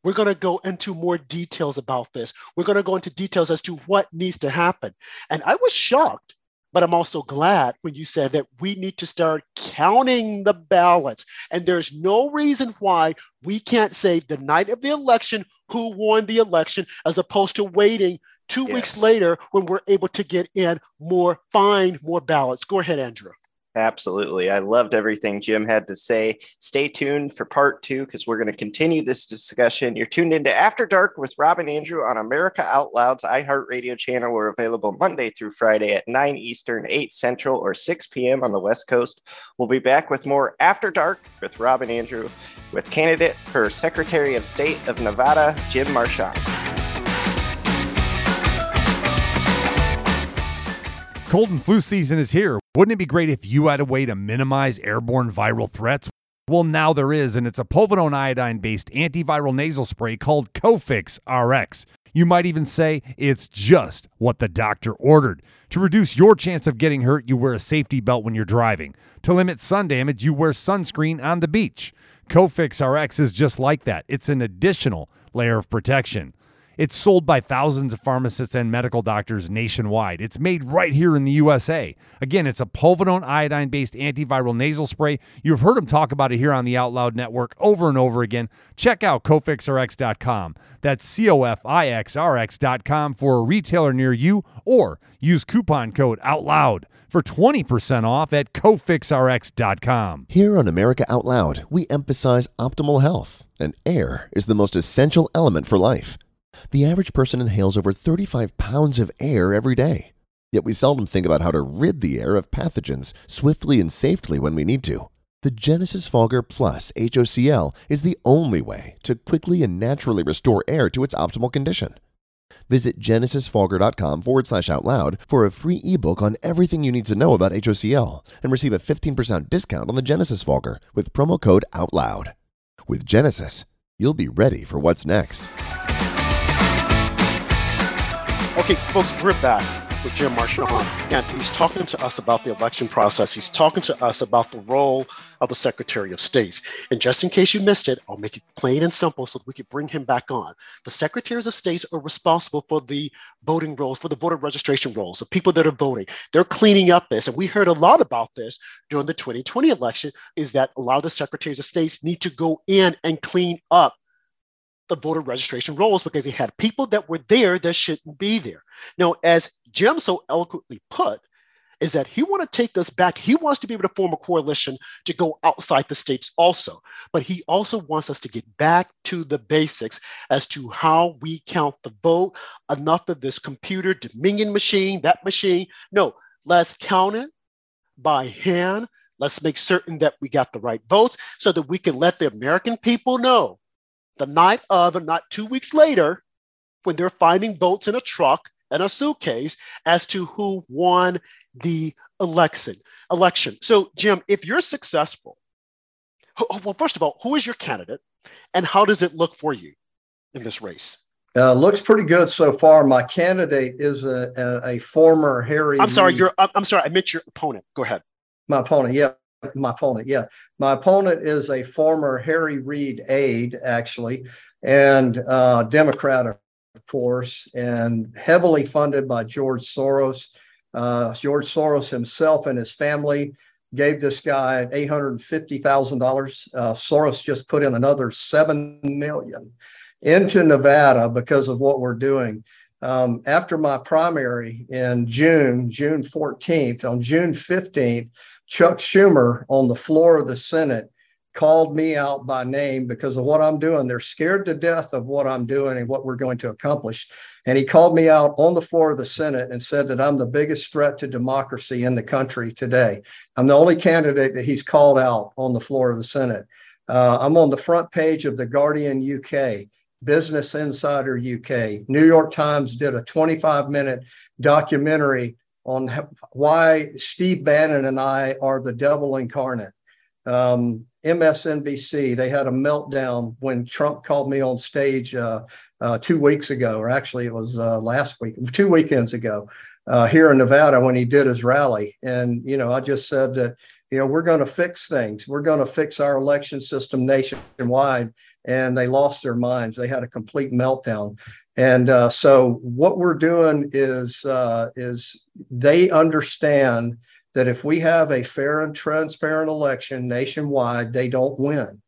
we're going to go into more details about this. We're going to go into details as to what needs to happen. And I was shocked, but I'm also glad when you said that we need to start counting the ballots. And there's no reason why we can't say the night of the election who won the election as opposed to waiting two yes. weeks later when we're able to get in more, find more ballots. Go ahead, Andrew. Absolutely. I loved everything Jim had to say. Stay tuned for part two because we're going to continue this discussion. You're tuned into After Dark with Robin Andrew on America Out Loud's iHeartRadio channel. We're available Monday through Friday at 9 Eastern, 8 Central, or 6 p.m. on the West Coast. We'll be back with more After Dark with Robin Andrew with candidate for Secretary of State of Nevada, Jim Marchant. Cold and flu season is here. Wouldn't it be great if you had a way to minimize airborne viral threats? Well, now there is, and it's a povidone iodine based antiviral nasal spray called Cofix RX. You might even say it's just what the doctor ordered. To reduce your chance of getting hurt, you wear a safety belt when you're driving. To limit sun damage, you wear sunscreen on the beach. Cofix RX is just like that. It's an additional layer of protection. It's sold by thousands of pharmacists and medical doctors nationwide. It's made right here in the USA. Again, it's a povidone iodine based antiviral nasal spray. You've heard him talk about it here on the Out Loud Network over and over again. Check out cofixrx.com. That's C O F I X R X.com for a retailer near you or use coupon code OUTLOUD for 20% off at cofixrx.com. Here on America Out Loud, we emphasize optimal health, and air is the most essential element for life. The average person inhales over 35 pounds of air every day. Yet we seldom think about how to rid the air of pathogens swiftly and safely when we need to. The Genesis Fogger Plus HOCl is the only way to quickly and naturally restore air to its optimal condition. Visit genesisfogger.com forward slash out loud for a free ebook on everything you need to know about HOCl and receive a 15% discount on the Genesis Fogger with promo code OUTLOUD. With Genesis, you'll be ready for what's next. Okay, folks, we're back with Jim Marchant, and he's talking to us about the election process. He's talking to us about the role of the Secretary of State. And just in case you missed it, I'll make it plain and simple so that we can bring him back on. The Secretaries of State are responsible for the voting rolls, for the voter registration rolls, the people that are voting. They're cleaning up this. And we heard a lot about this during the 2020 election, is that a lot of the Secretaries of State need to go in and clean up the voter registration rolls because they had people that were there that shouldn't be there. Now, as Jim so eloquently put, is that he want to take us back. He wants to be able to form a coalition to go outside the states also, but he also wants us to get back to the basics as to how we count the vote. Enough of this computer dominion machine, that machine. No, let's count it by hand. Let's make certain that we got the right votes so that we can let the American people know the night of and not two weeks later when they're finding votes in a truck and a suitcase as to who won the election. Election. So, Jim, if you're successful, well, first of all, who is your candidate, and how does it look for you in this race? Uh, looks pretty good so far. My candidate is a, a, a former Harry. I'm sorry, you're. I'm sorry. I meant your opponent. Go ahead. My opponent, yeah, my opponent, yeah. My opponent is a former Harry Reid aide, actually, and uh, Democrat, of course, and heavily funded by George Soros. Uh, George Soros himself and his family gave this guy $850,000. Uh, Soros just put in another 7 million into Nevada because of what we're doing. Um, after my primary in June, June 14th, on June 15th, Chuck Schumer on the floor of the Senate called me out by name because of what I'm doing. They're scared to death of what I'm doing and what we're going to accomplish. And he called me out on the floor of the Senate and said that I'm the biggest threat to democracy in the country today. I'm the only candidate that he's called out on the floor of the Senate. Uh, I'm on the front page of The Guardian UK, Business Insider UK. New York Times did a 25 minute documentary on why Steve Bannon and I are the devil incarnate. Um, MSNBC, they had a meltdown when Trump called me on stage uh, uh, two weeks ago, or actually it was uh, last week, two weekends ago, uh, here in Nevada when he did his rally. And, you know, I just said that, you know, we're going to fix things. We're going to fix our election system nationwide. And they lost their minds. They had a complete meltdown. And uh, so what we're doing is uh, is they understand that if we have a fair and transparent election nationwide, they don't win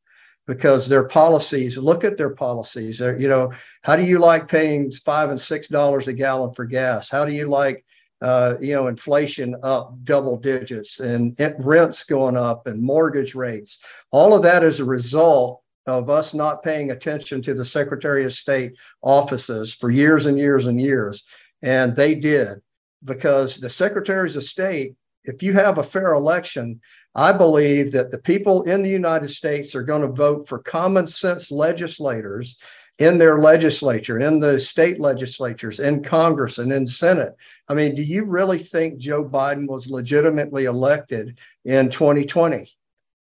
because their policies look at their policies. They're, you know how do you like paying five and six dollars a gallon for gas? How do you like uh, you know inflation up double digits and rents going up and mortgage rates? All of that is a result of us not paying attention to the secretary of state offices for years and years and years and they did because the secretaries of state if you have a fair election I believe that the people in the United States are going to vote for common sense legislators in their legislature, in the state legislatures, in Congress, and in Senate. I mean, do you really think Joe Biden was legitimately elected in 2020?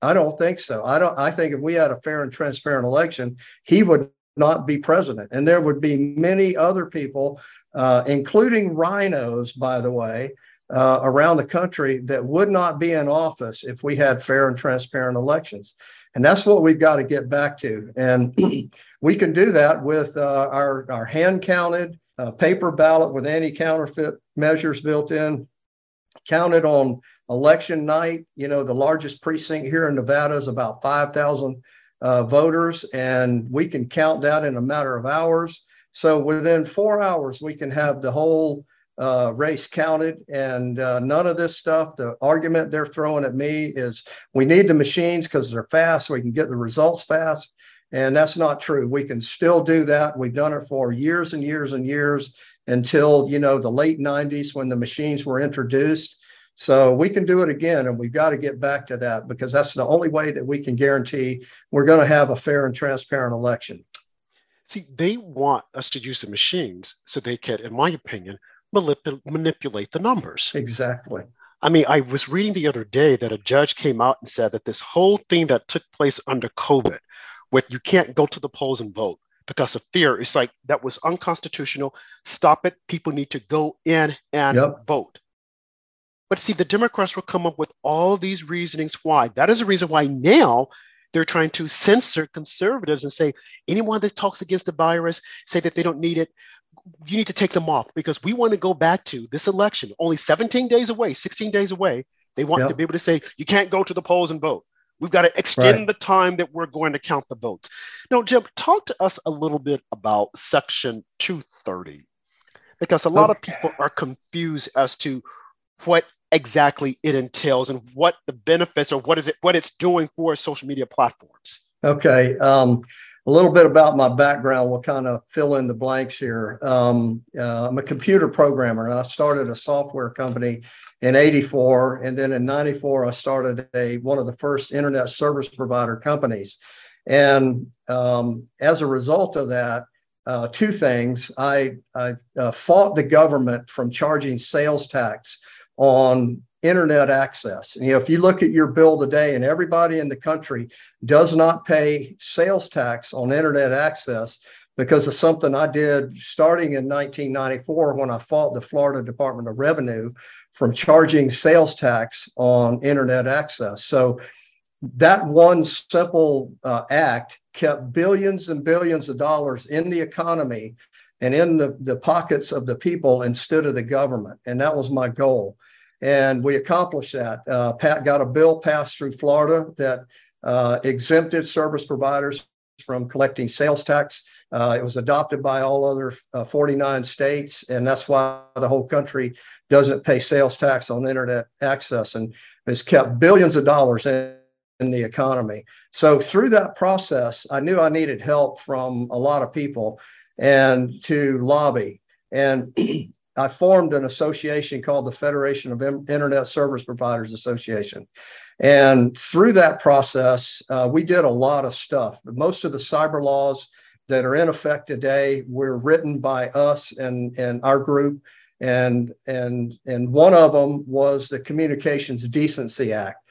I don't think so. I don't. I think if we had a fair and transparent election, he would not be president, and there would be many other people, uh, including RINOs, by the way, uh, around the country that would not be in office if we had fair and transparent elections. And that's what we've got to get back to. And we can do that with uh, our, our hand counted uh, paper ballot with anti counterfeit measures built in, counted on election night. You know, the largest precinct here in Nevada is about 5,000 uh, voters, and we can count that in a matter of hours. So within four hours, we can have the whole uh, race counted and uh, none of this stuff. The argument they're throwing at me is we need the machines because they're fast, so we can get the results fast. And that's not true. We can still do that. We've done it for years and years and years until you know the late 90s when the machines were introduced. So we can do it again, and we've got to get back to that because that's the only way that we can guarantee we're going to have a fair and transparent election. See, they want us to use the machines so they can, in my opinion, manip- manipulate the numbers. Exactly. I mean, I was reading the other day that a judge came out and said that this whole thing that took place under COVID, with you can't go to the polls and vote because of fear, it's like that was unconstitutional. Stop it. People need to go in and yep. vote. But see, the Democrats will come up with all these reasonings why. That is the reason why now they're trying to censor conservatives and say anyone that talks against the virus, say that they don't need it, you need to take them off because we want to go back to this election only 17 days away 16 days away they want yep. to be able to say you can't go to the polls and vote We've got to extend right. the time that we're going to count the votes. Now, Jim, talk to us a little bit about Section 230, because a lot okay. of people are confused as to what exactly it entails and what the benefits or what is it what it's doing for social media platforms. Okay. Um, a little bit about my background. We'll kind of fill in the blanks here. Um, uh, I'm a computer programmer, and I started a software company in 84 and then in 94 i started a one of the first internet service provider companies and um, as a result of that uh, two things i, I uh, fought the government from charging sales tax on internet access and, you know if you look at your bill today and everybody in the country does not pay sales tax on internet access because of something i did starting in 1994 when i fought the florida department of revenue from charging sales tax on internet access. So that one simple uh, act kept billions and billions of dollars in the economy and in the, the pockets of the people instead of the government. And that was my goal. And we accomplished that. Uh, Pat got a bill passed through Florida that uh, exempted service providers from collecting sales tax. Uh, it was adopted by all other uh, 49 states, and that's why the whole country doesn't pay sales tax on internet access and has kept billions of dollars in, in the economy. So through that process, I knew I needed help from a lot of people and to lobby. And I formed an association called the Federation of Internet Service Providers Association. And through that process, uh, we did a lot of stuff. Most of the cyber laws that are in effect today were written by us and, and our group and and and one of them was the Communications Decency Act.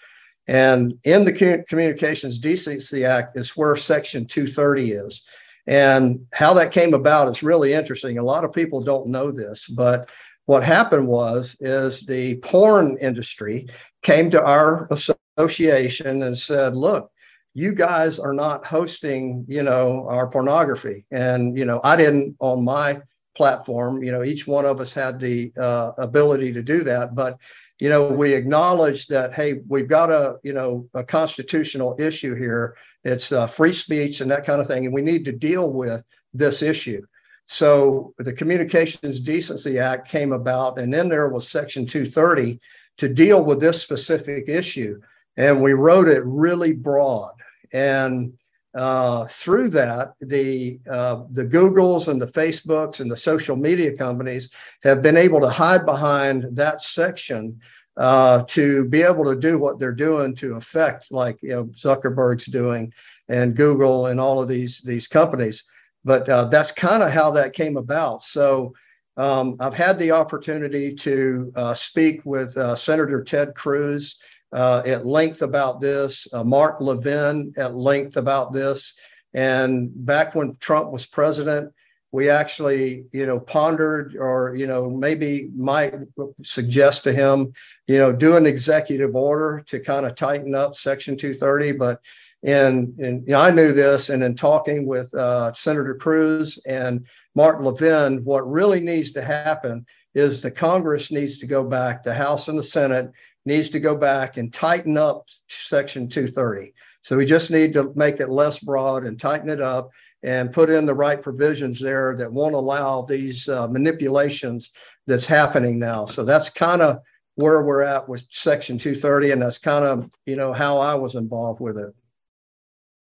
And in the Communications Decency Act is where Section 230 is. And how that came about is really interesting. A lot of people don't know this, but what happened was is the porn industry came to our association and said, "Look, you guys are not hosting, you know, our pornography." And you know, I didn't on my platform. You know, each one of us had the uh, ability to do that, but you know, we acknowledge that hey, we've got a you know a constitutional issue here. It's uh, free speech and that kind of thing, and we need to deal with this issue. So the Communications Decency Act came about, and then there was Section 230 to deal with this specific issue, and we wrote it really broad. And uh, through that, the uh, the Googles and the Facebooks and the social media companies have been able to hide behind that section uh, to be able to do what they're doing to affect, like you know Zuckerberg's doing, and Google and all of these these companies. But uh, that's kind of how that came about. So. Um, I've had the opportunity to uh, speak with uh, Senator Ted Cruz uh, at length about this, Mark Levin at length about this. And back when Trump was president, we actually, you know, pondered or, you know, maybe might suggest to him, you know, do an executive order to kind of tighten up Section 230. But and, and you know, I knew this, and in talking with uh, Senator Cruz and martin Levin, what really needs to happen is the Congress needs to go back, the House and the Senate needs to go back and tighten up Section 230. So we just need to make it less broad and tighten it up and put in the right provisions there that won't allow these uh, manipulations that's happening now. So that's kind of where we're at with Section 230, and that's kind of you know how I was involved with it.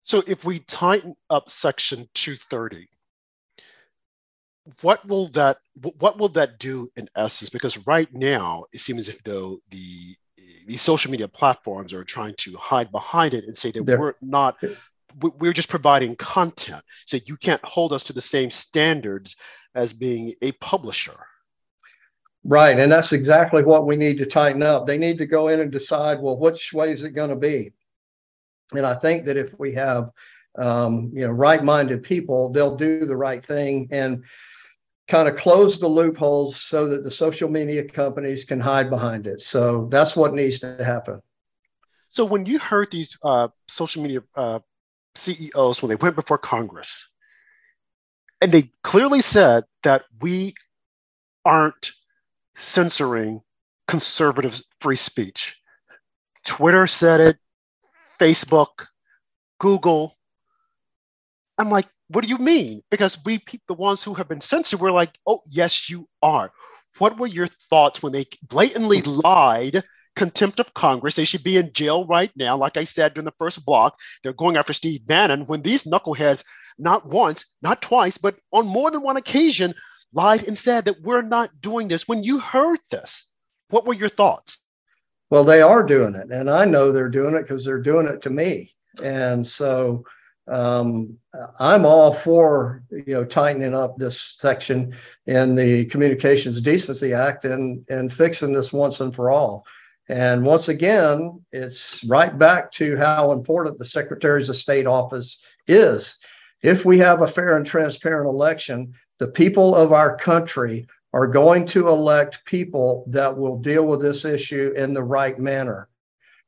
So if we tighten up Section 230, what will that what will that do in essence? Because right now it seems as if though the these social media platforms are trying to hide behind it and say that They're, we're not we're just providing content so you can't hold us to the same standards as being a publisher right and that's exactly what we need to tighten up they need to go in and decide well which way is it going to be and i think that if we have um, you know right-minded people they'll do the right thing and kind of close the loopholes so that the social media companies can hide behind it. So that's what needs to happen. So when you heard these uh, social media uh, CEOs when they went before Congress, and they clearly said that we aren't censoring conservative free speech. Twitter said it, Facebook, Google. I'm like, what do you mean? Because we, the ones who have been censored, we're like, oh, yes, you are. What were your thoughts when they blatantly lied? Contempt of Congress. They should be in jail right now. Like I said during the first block, they're going after Steve Bannon when these knuckleheads, not once, not twice, but on more than one occasion, lied and said that we're not doing this. When you heard this, what were your thoughts? Well, they are doing it. And I know they're doing it because they're doing it to me. And so um, I'm all for you know tightening up this section in the Communications Decency Act and and fixing this once and for all. And once again, it's right back to how important the Secretaries of State office is. If we have a fair and transparent election, the people of our country are going to elect people that will deal with this issue in the right manner.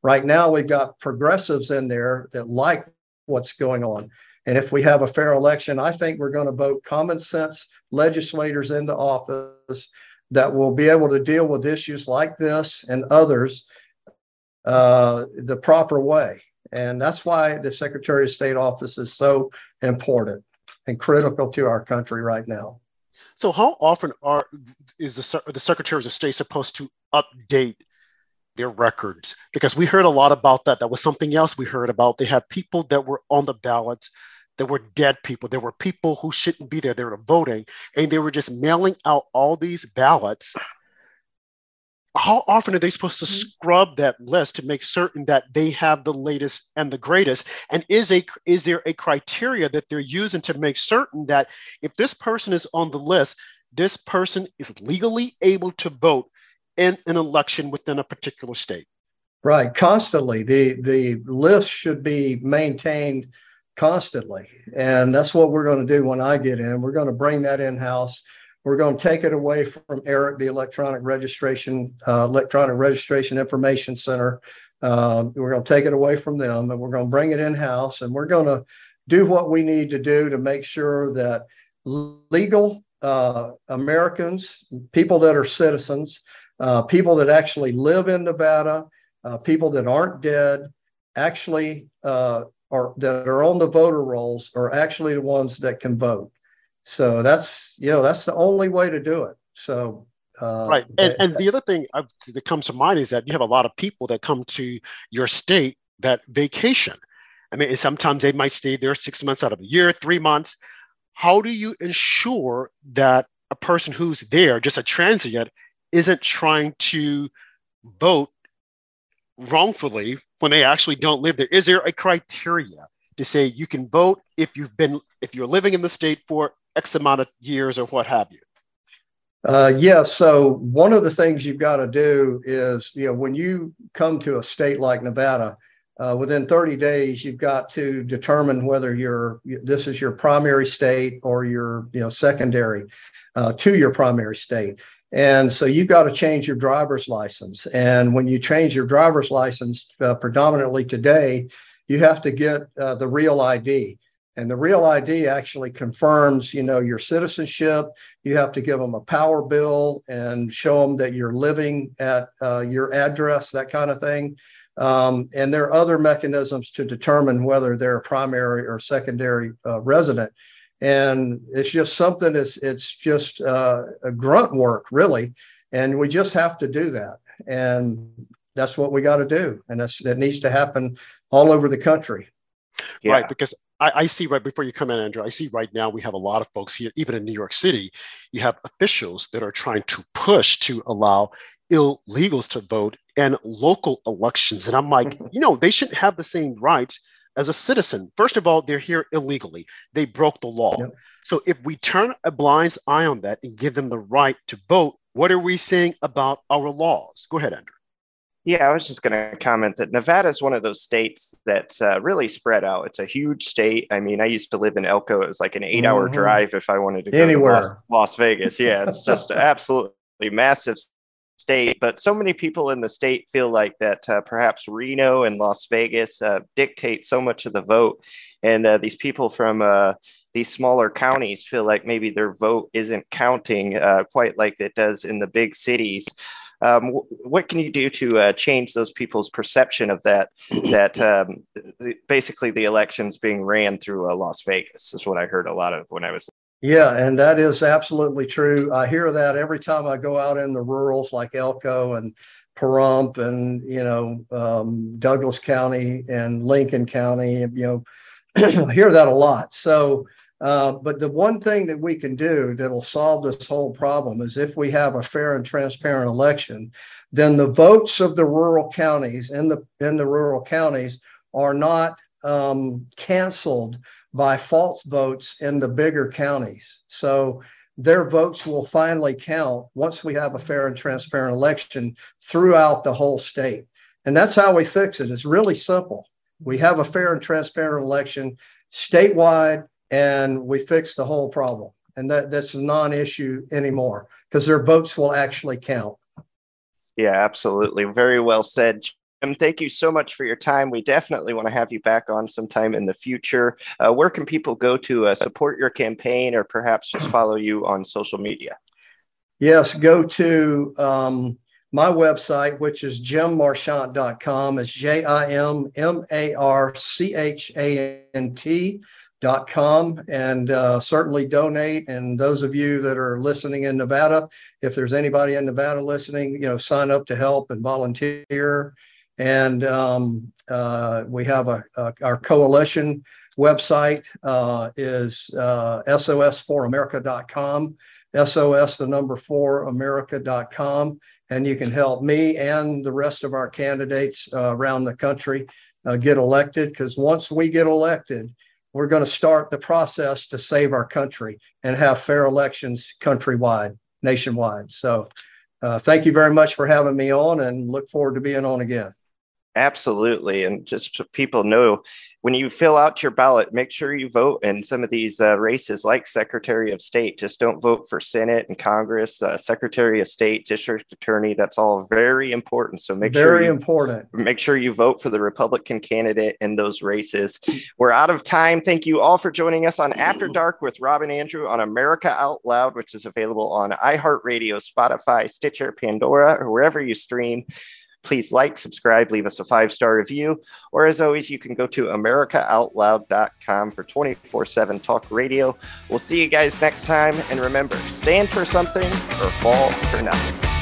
Right now, we've got progressives in there that like what's going on. And if we have a fair election, I think we're going to vote common sense legislators into office that will be able to deal with issues like this and others uh, the proper way. And that's why the Secretary of State office is so important and critical to our country right now. So, how often are is the the Secretaries of State supposed to update their records because we heard a lot about that. That was something else we heard about. They had people that were on the ballots that were dead people. There were people who shouldn't be there. They were voting and they were just mailing out all these ballots. How often are they supposed to mm-hmm. scrub that list to make certain that they have the latest and the greatest? And is a is there a criteria that they're using to make certain that if this person is on the list, this person is legally able to vote in an election within a particular state. Right, constantly. The the list should be maintained constantly, and that's what we're going to do when I get in. We're going to bring that in house. We're going to take it away from ERIC, the electronic registration uh, electronic registration information center. Uh, we're going to take it away from them, and we're going to bring it in house, and we're going to do what we need to do to make sure that legal uh, Americans, people that are citizens, uh, people that actually live in Nevada, uh, people that aren't dead, actually uh, are that are on the voter rolls are actually the ones that can vote. So that's you know that's the only way to do it. So uh, right, and, and the other thing that comes to mind is that you have a lot of people that come to your state that vacation. I mean, sometimes they might stay there six months out of a year, three months. How do you ensure that a person who's there, just a transient, isn't trying to vote wrongfully when they actually don't live there? Is there a criteria to say you can vote if you've been if you're living in the state for X amount of years or what have you? Uh, yes. Yeah, so one of the things you've got to do is, you know, when you come to a state like Nevada, uh, within 30 days, you've got to determine whether you're this is your primary state or your, you know, secondary uh, to your primary state. And so you've got to change your driver's license. And when you change your driver's license, uh, predominantly today, you have to get uh, the real ID. And the real ID actually confirms, you know, your citizenship. You have to give them a power bill and show them that you're living at uh, your address, that kind of thing. Um, and there are other mechanisms to determine whether they're a primary or secondary uh, resident and it's just something it's it's just uh, a grunt work really. And we just have to do that. And that's what we got to do. And that's that needs to happen all over the country. Yeah. right because I, I, see right before you come in andrew i see right now we have a lot of folks here even in new york city you have officials that are trying to push to allow illegals to vote in local elections. And i'm like you know they shouldn't have the same rights as a citizen. First of all, they're here illegally. They broke the law. Yep. So if we turn a blind eye on that and give them the right to vote, what are we saying about our laws? Go ahead, Andrew. Yeah, I was just going to comment that Nevada is one of those states that's uh, really spread out. It's a huge state. I mean, I used to live in Elko. It was like an eight-hour mm-hmm. drive if I wanted to go anywhere. To Las, Las Vegas. Yeah, it's just absolutely massive state, but so many people in the state feel like that uh, perhaps Reno and Las Vegas uh, dictate so much of the vote. And uh, these people from uh, these smaller counties feel like maybe their vote isn't counting uh, quite like it does in the big cities. Um, what can you do to uh, change those people's perception of that? That um, basically the elections being ran through Las Vegas is what I heard a lot of when I was. Yeah, and that is absolutely true. I hear that every time I go out in the rurals like Elko and Pahrump and you know um, Douglas County and Lincoln County. You know, I hear that a lot. So, uh, but the one thing that we can do that'll solve this whole problem is if we have a fair and transparent election, then the votes of the rural counties in the in the rural counties are not um, canceled by false votes in the bigger counties. So their votes will finally count once we have a fair and transparent election throughout the whole state. And that's how we fix it. It's really simple. We have a fair and transparent election statewide, and we fix the whole problem. And that, that's a non issue anymore because their votes will actually count. Yeah, absolutely. Very well said. Thank you so much for your time. We definitely want to have you back on sometime in the future. Uh, where can people go to uh, support your campaign or perhaps just follow you on social media? Yes, go to um, my website, which is jimmarchant.com. It's J I M M A R C H A N T.com. And uh, certainly donate. And those of you that are listening in Nevada, if there's anybody in Nevada listening, you know, sign up to help and volunteer. And um, uh, we have a, a, our coalition website uh, is uh, sos4america.com, sos the number four america.com and you can help me and the rest of our candidates uh, around the country uh, get elected. Because once we get elected, we're going to start the process to save our country and have fair elections countrywide, nationwide. So, uh, thank you very much for having me on, and look forward to being on again. Absolutely. And just so people know, when you fill out your ballot, make sure you vote in some of these uh, races like Secretary of State. Just don't vote for Senate and Congress, uh, Secretary of State, District Attorney. That's all very important. So make very sure very important. Make sure you vote for the Republican candidate in those races. We're out of time. Thank you all for joining us on After Dark with Robin Andrew on America Out Loud, which is available on iHeartRadio, Spotify, Stitcher, Pandora, or wherever you stream. Please like, subscribe, leave us a five star review. Or as always, you can go to AmericaOutloud.com for 24 7 talk radio. We'll see you guys next time. And remember, stand for something or fall for nothing.